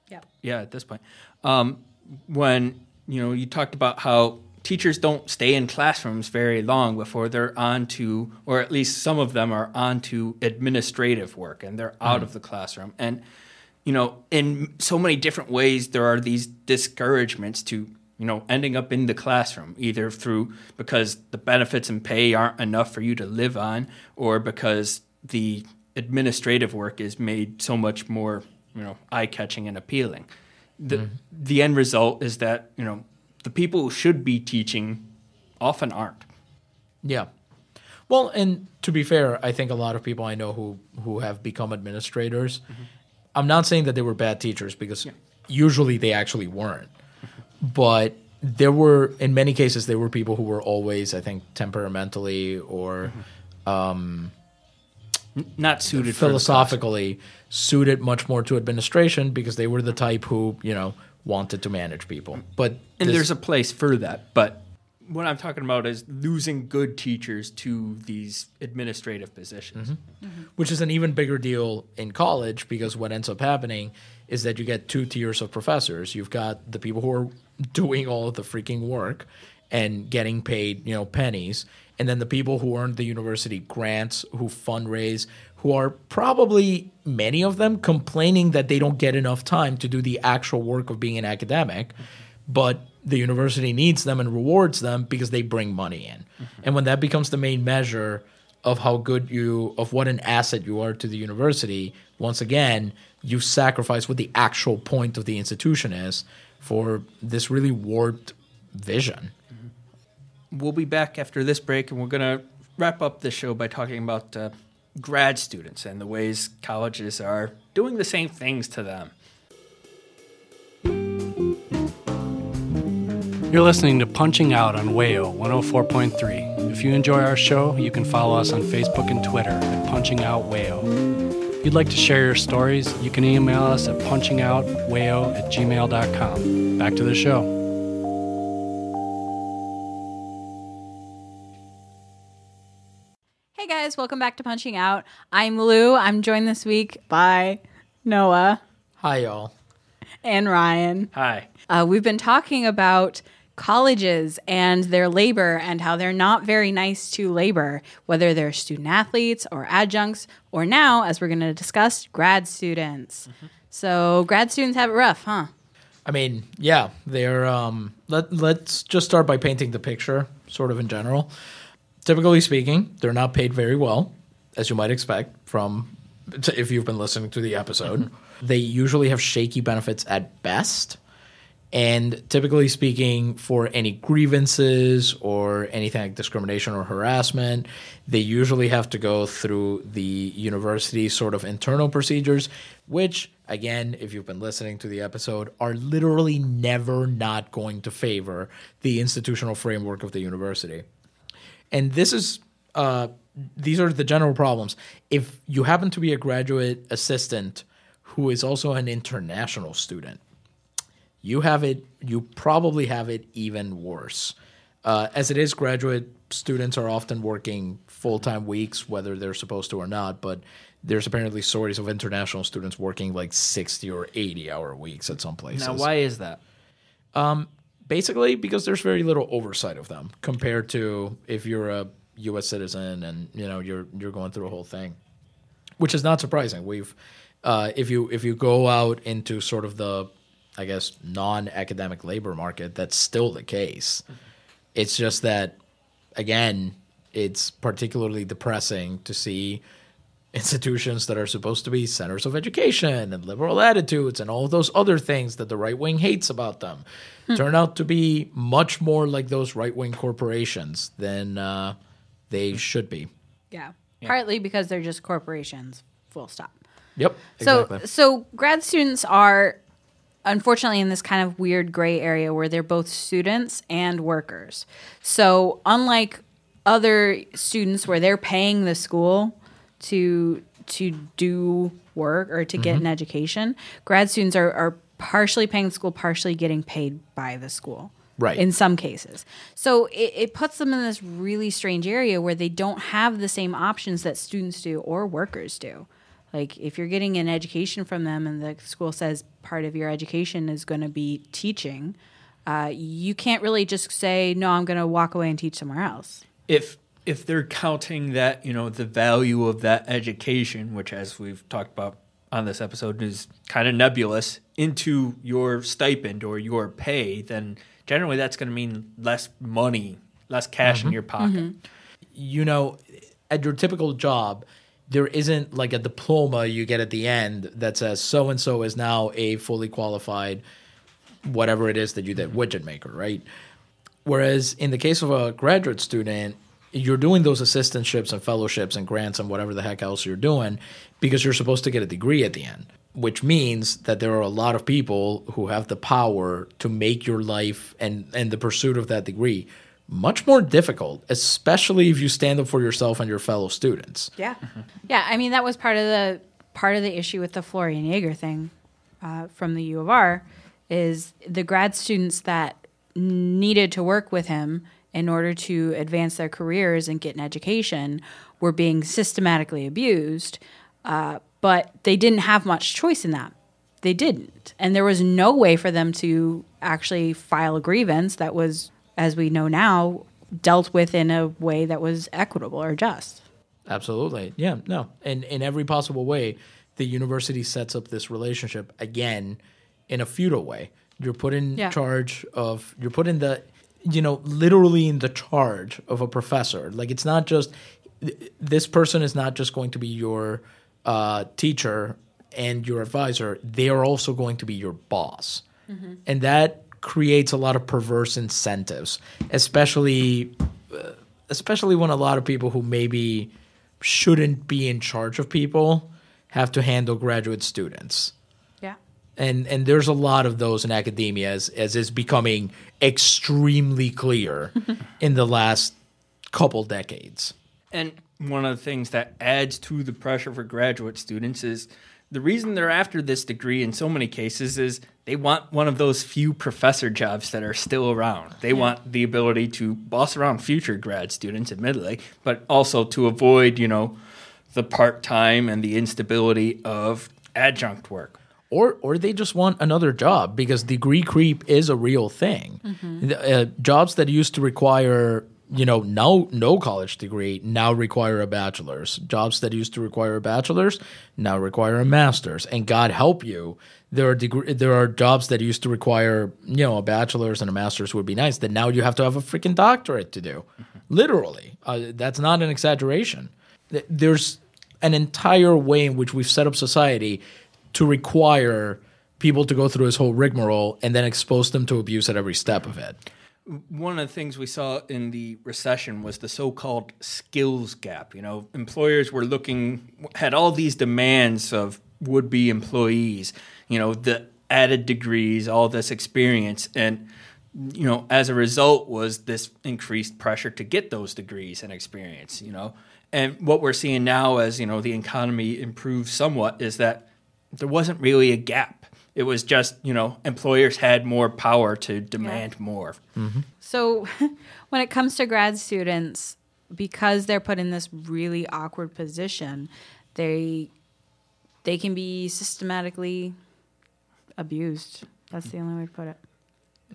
Yeah. Yeah, at this point. Um, when, you know, you talked about how teachers don't stay in classrooms very long before they're on to, or at least some of them are on to administrative work and they're out of the classroom. And, you know, in so many different ways, there are these discouragements to, you know, ending up in the classroom, either through because the benefits and pay aren't enough for you to live on, or because the administrative work is made so much more, you know, eye catching and appealing. The, mm-hmm. the end result is that, you know, the people who should be teaching often aren't. Yeah. Well, and to be fair, I think a lot of people I know who who have become administrators. Mm-hmm. I'm not saying that they were bad teachers because usually they actually weren't. But there were in many cases there were people who were always I think temperamentally or mm-hmm. um, Not suited philosophically suited much more to administration because they were the type who, you know, wanted to manage people. But And this- there's a place for that, but what I'm talking about is losing good teachers to these administrative positions. Mm-hmm. Mm-hmm. which is an even bigger deal in college because what ends up happening is that you get two tiers of professors. You've got the people who are doing all of the freaking work and getting paid, you know, pennies, and then the people who earn the university grants, who fundraise, who are probably many of them complaining that they don't get enough time to do the actual work of being an academic, but the university needs them and rewards them because they bring money in. Mm-hmm. And when that becomes the main measure of how good you of what an asset you are to the university, once again, you sacrifice what the actual point of the institution is for this really warped vision. We'll be back after this break, and we're going to wrap up the show by talking about uh, grad students and the ways colleges are doing the same things to them. You're listening to Punching Out on Wayo 104.3. If you enjoy our show, you can follow us on Facebook and Twitter at Punching Out Wayo. If you'd like to share your stories, you can email us at punchingoutwayo at gmail.com. Back to the show. Guys, welcome back to Punching Out. I'm Lou. I'm joined this week by Noah Hi y'all. and Ryan. Hi. Uh, we've been talking about colleges and their labor and how they're not very nice to labor, whether they're student athletes or adjuncts, or now, as we're going to discuss, grad students. So, grad students have it rough, huh? I mean, yeah, they're. Um, let Let's just start by painting the picture, sort of in general. Typically speaking, they're not paid very well, as you might expect from if you've been listening to the episode. Mm-hmm. they usually have shaky benefits at best. And typically speaking, for any grievances or anything like discrimination or harassment, they usually have to go through the university sort of internal procedures, which, again, if you've been listening to the episode, are literally never not going to favor the institutional framework of the university. And this is, uh, these are the general problems. If you happen to be a graduate assistant who is also an international student, you have it you probably have it even worse uh, as it is graduate students are often working full-time weeks whether they're supposed to or not but there's apparently stories of international students working like 60 or 80 hour weeks at some places Now, why is that? Basically because there's very little oversight of them compared to if you're a U.S. citizen and you know you're you're going through a whole thing, which is not surprising. We've uh, if you if you go out into sort of the I guess non-academic labor market, that's still the case. It's just that again, it's particularly depressing to see institutions that are supposed to be centers of education and liberal attitudes and all those other things that the right wing hates about them turn out to be much more like those right wing corporations than uh, they should be. Yeah. Partly because they're just corporations, full stop. Yep. So Exactly. so grad students are unfortunately in this kind of weird gray area where they're both students and workers. So unlike other students where they're paying the school to to do work or to get Mm-hmm. an education, grad students are, are partially paying the school, partially getting paid by the school. Right. In some cases. So it, it puts them in this really strange area where they don't have the same options that students do or workers do. Like if you're getting an education from them and the school says part of your education is going to be teaching, uh, you can't really just say, no, I'm going to walk away and teach somewhere else. if if they're counting that you know the value of that education which as we've talked about on this episode is kind of nebulous into your stipend or your pay then generally that's going to mean less money less cash in mm-hmm. your pocket. Mm-hmm. You know, at your typical job, there isn't like a diploma you get at the end that says so and so is now a fully qualified whatever it is that you did widget maker, right? Whereas in the case of a graduate student, you're doing those assistantships and fellowships and grants and whatever the heck else you're doing because you're supposed to get a degree at the end, which means that there are a lot of people who have the power to make your life and, and the pursuit of that degree much more difficult, especially if you stand up for yourself and your fellow students. Yeah. Yeah. I mean, that was part of the part of the issue with the Florian Jaeger thing uh, from the U of R is the grad students that needed to work with him in order to advance their careers and get an education were being systematically abused, uh, but they didn't have much choice in that. They didn't, and there was no way for them to actually file a grievance that was, as we know now, dealt with in a way that was equitable or just. Absolutely. Yeah, no. In in every possible way, the university sets up this relationship again in a feudal way. You're put in Yeah. charge of you're put in the you know, literally in the charge of a professor. Like it's not just this person is not just going to be your uh, teacher and your advisor. They are also going to be your boss. And that creates a lot of perverse incentives, especially uh, especially when a lot of people who maybe shouldn't be in charge of people have to handle graduate students. Yeah. And and there's a lot of those in academia as, as is becoming extremely clear in the last couple decades. And one of the things that adds to the pressure for graduate students is the reason they're after this degree in so many cases is they want one of those few professor jobs that are still around. They want the ability to boss around future grad students, admittedly, but also to avoid, you know, the part time and the instability of adjunct work. Or or they just want another job because degree creep is a real thing. The, uh, jobs that used to require you know no no college degree now require a bachelor's. Jobs that used to require a bachelor's now require a master's. And God help you, there are degree, there are jobs that used to require you know a bachelor's and a master's would be nice. That now you have to have a freaking doctorate to do. Literally, uh, that's not an exaggeration. There's an entire way in which we've set up society to require people to go through this whole rigmarole and then expose them to abuse at every step of it. one of the things we saw in the recession was the so-called skills gap. You know, employers were looking had all these demands of would-be employees. You know, the added degrees, all this experience, and you know, as a result, was this increased pressure to get those degrees and experience. You know, and what we're seeing now, as you know, the economy improves somewhat, is that there wasn't really a gap. It was just, you know, employers had more power to demand more. Mm-hmm. So, when it comes to grad students, because they're put in this really awkward position, they they can be systematically abused. That's the only way to put it.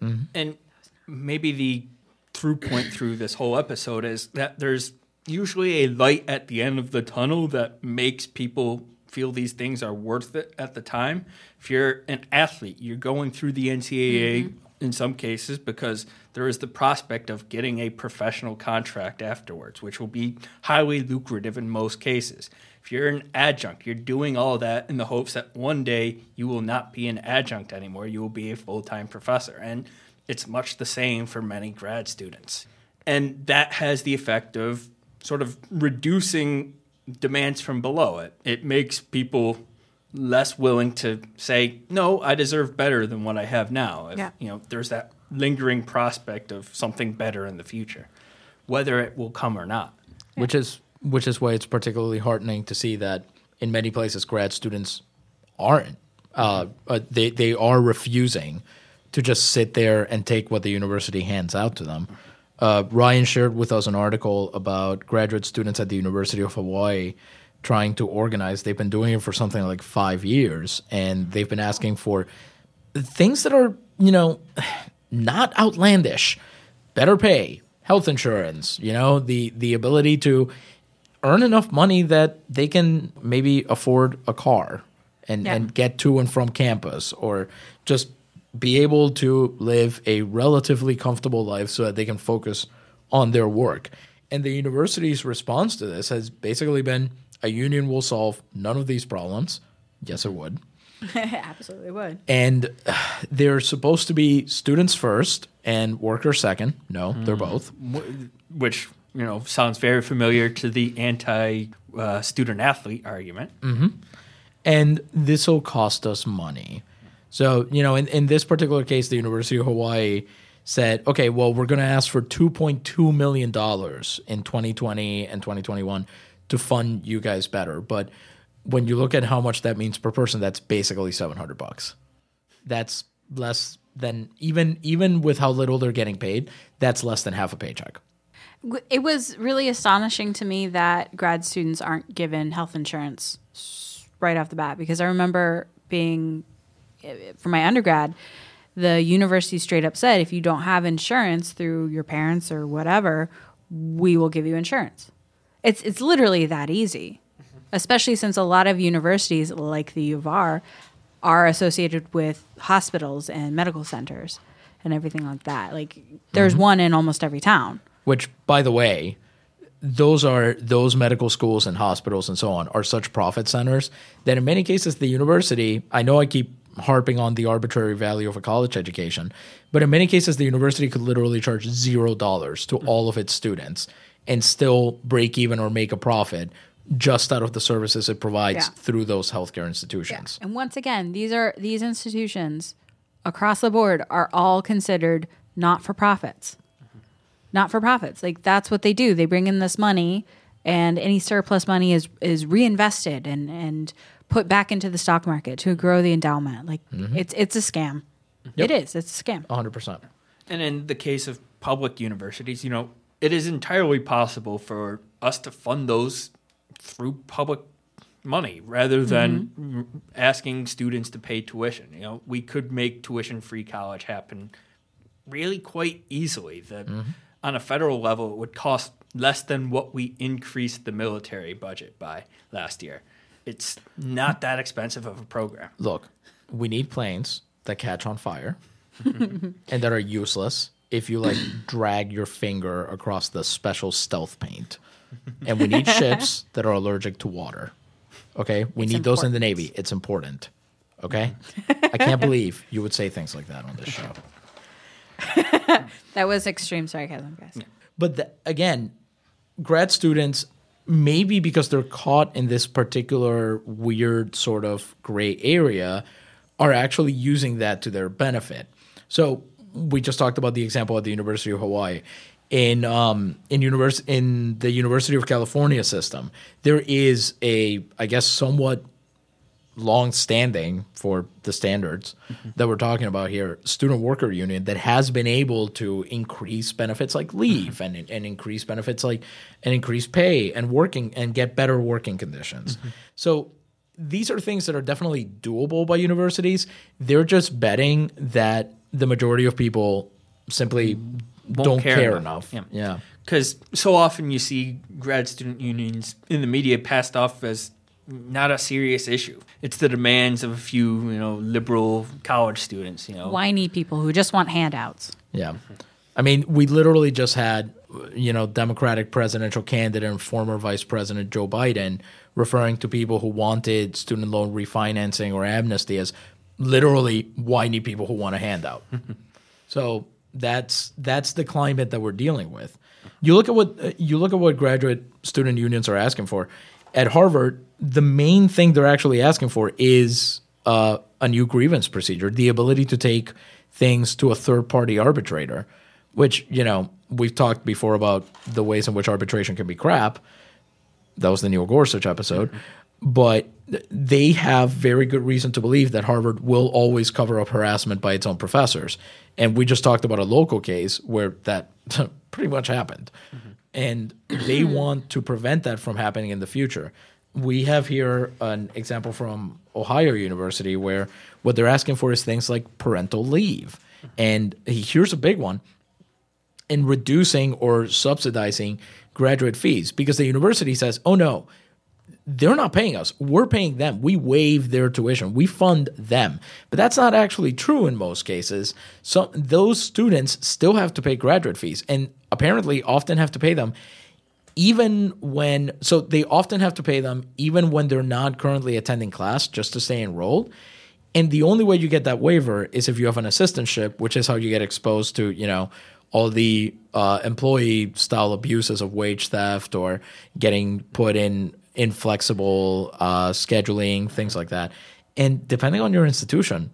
Mm-hmm. And maybe the through point through this whole episode is that there's usually a light at the end of the tunnel that makes people feel these things are worth it at the time. If you're an athlete, you're going through the NCAA mm-hmm. in some cases because there is the prospect of getting a professional contract afterwards, which will be highly lucrative in most cases. If you're an adjunct, you're doing all that in the hopes that one day you will not be an adjunct anymore. You will be a full time professor. And it's much the same for many grad students. And that has the effect of sort of reducing demands from below it. It makes people less willing to say, no, I deserve better than what I have now. If, Yeah. You know, there's that lingering prospect of something better in the future, whether it will come or not. Which is which is why it's particularly heartening to see that in many places grad students aren't uh, uh, they they are refusing to just sit there and take what the university hands out to them. Uh, Ryan shared with us an article about graduate students at the University of Hawaii trying to organize. They've been doing it for something like five years, and they've been asking for things that are you know not outlandish, better pay, health insurance, you know, the the ability to earn enough money that they can maybe afford a car and, Yeah. and get to and from campus or just be able to live a relatively comfortable life so that they can focus on their work. And the university's response to this has basically been a union will solve none of these problems. Yes, it would Absolutely would. and uh, they're supposed to be students first and workers second. No, they're both. Which, you know, sounds very familiar to the anti uh, student athlete argument. And this will cost us money. So, you know, in, in this particular case, the University of Hawaii said, okay, well, we're going to ask for $2.2 million in 2020 and 2021 to fund you guys better. But when you look at how much that means per person, that's basically 700 bucks. That's less than even even with how little they're getting paid, that's less than half a paycheck. It was really astonishing to me that grad students aren't given health insurance right off the bat because I remember being Uh, for my undergrad, the university straight up said if you don't have insurance through your parents or whatever, we will give you insurance. It's it's literally that easy. Especially since a lot of universities like the U of R are associated with hospitals and medical centers and everything like that. Like there's mm-hmm. one in almost every town. which by the way those are those medical schools and hospitals and so on are such profit centers that in many cases the university i know i keep harping on the arbitrary value of a college education but in many cases the university could literally charge zero dollars to all of its students and still break even or make a profit just out of the services it provides Yeah. through those healthcare institutions And once again, these are these institutions across the board are all considered not for profits. Not for profits. Like that's what they do. They bring in this money and any surplus money is is reinvested and and put back into the stock market to grow the endowment. Like it's it's a scam. It is. It's a scam. 100% And in the case of public universities, you know, it is entirely possible for us to fund those through public money rather than mm-hmm. r- asking students to pay tuition. You know, we could make tuition-free college happen really quite easily. That on a federal level, it would cost less than what we increased the military budget by last year. It's not that expensive of a program. Look, we need planes that catch on fire and that are useless if you like drag your finger across the special stealth paint. And we need ships that are allergic to water. Okay? We It's need those in the. Navy. It's important. Okay? I can't believe you would say things like that on this show. That was extreme sarcasm, guys. But the, again, grad students, maybe because they're caught in this particular weird sort of gray area, are actually using that to their benefit. So we just talked about the example at the University of Hawaii. In um, in univers- in the University of California system, there is a I guess somewhat long standing for the standards mm-hmm. that we're talking about here, student worker union that has been able to increase benefits like mm-hmm. leave and, and increase benefits like and increase pay and working and get better working conditions. Mm-hmm. So these are things that are definitely doable by universities. They're just betting that the majority of people simply don't care care, enough. enough. Yeah. yeah. Because so often you see grad student unions in the media passed off as not a serious issue. It's the demands of a few, you know, liberal college students. You know, Whiny people who just want handouts. Yeah. I mean, we literally just had, you know, Democratic presidential candidate and former Vice President Joe Biden referring to people who wanted student loan refinancing or amnesty as literally whiny people who want a handout. so that's that's the climate that we're dealing with. You look at what you look at what graduate student unions are asking for. At Harvard, the main thing they're actually asking for is uh, a new grievance procedure, the ability to take things to a third party arbitrator, which, you know, we've talked before about the ways in which arbitration can be crap. That was the Neil Gorsuch episode. But they have very good reason to believe that Harvard will always cover up harassment by its own professors. And we just talked about a local case where that pretty much happened. And they want to prevent that from happening in the future. We have here an example from Ohio University where what they're asking for is things like parental leave. And here's a big one in reducing or subsidizing graduate fees because the university says, oh no, they're not paying us. We're paying them. We waive their tuition. We fund them. But that's not actually true in most cases. So those students still have to pay graduate fees and apparently often have to pay them even when so they often have to pay them even when they're not currently attending class just to stay enrolled. And the only way you get that waiver is if you have an assistantship, which is how you get exposed to, you know, all the uh, employee style abuses of wage theft or getting put in inflexible uh, scheduling, things like that. And depending on your institution,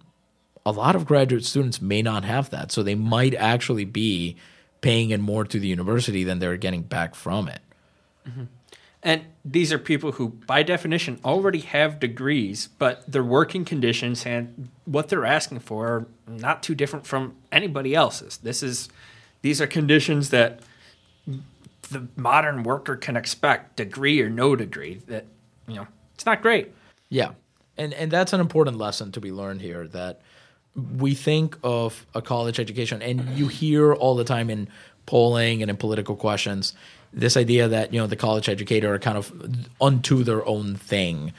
a lot of graduate students may not have that. So they might actually be paying in more to the university than they're getting back from it. And these are people who, by definition, already have degrees, but their working conditions and what they're asking for are not too different from anybody else's. This is, these are conditions that the modern worker can expect, degree or no degree. That you know, it's not great. Yeah. And and that's an important lesson to be learned here that we think of a college education and you hear all the time in polling and in political questions this idea that you know the college educator are kind of unto their own thing.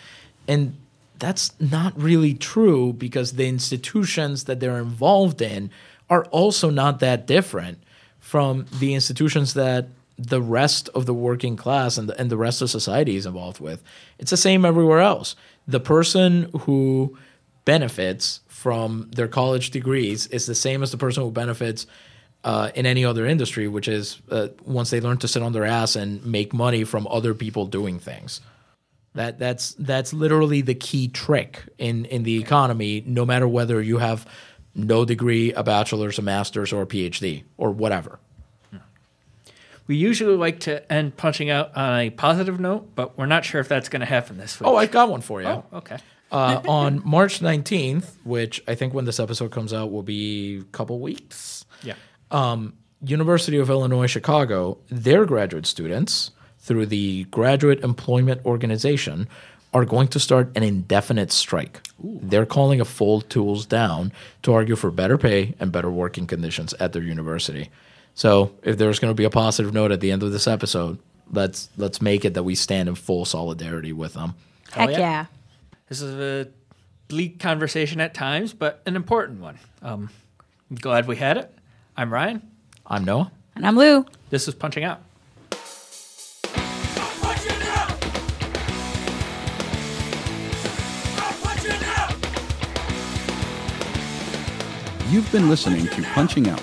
And that's not really true because the institutions that they're involved in are also not that different from the institutions that the rest of the working class and the, and the rest of society is involved with. It's the same everywhere else. The person who benefits from their college degrees is the same as the person who benefits uh, in any other industry, which is uh, once they learn to sit on their ass and make money from other people doing things. That that's that's literally the key trick in in the economy. No matter whether you have no degree, a bachelor's, a master's, or a PhD, or whatever. We usually like to end punching out on a positive note, but we're not sure if that's going to happen this week. Oh, I got one for you. Oh, okay. uh, on March 19th, which I think when this episode comes out will be a couple weeks. Yeah. Um, University of Illinois Chicago, their graduate students through the Graduate Employment Organization are going to start an indefinite strike. They're calling a full tools down to argue for better pay and better working conditions at their university. So, if there's going to be a positive note at the end of this episode, let's let's make it that we stand in full solidarity with them. Heck yeah. yeah. This is a bleak conversation at times, but an important one. Um, I'm glad we had it. I'm Ryan. I'm Noah. And I'm Lou. This is Punching Out. You've been listening to Punching Out.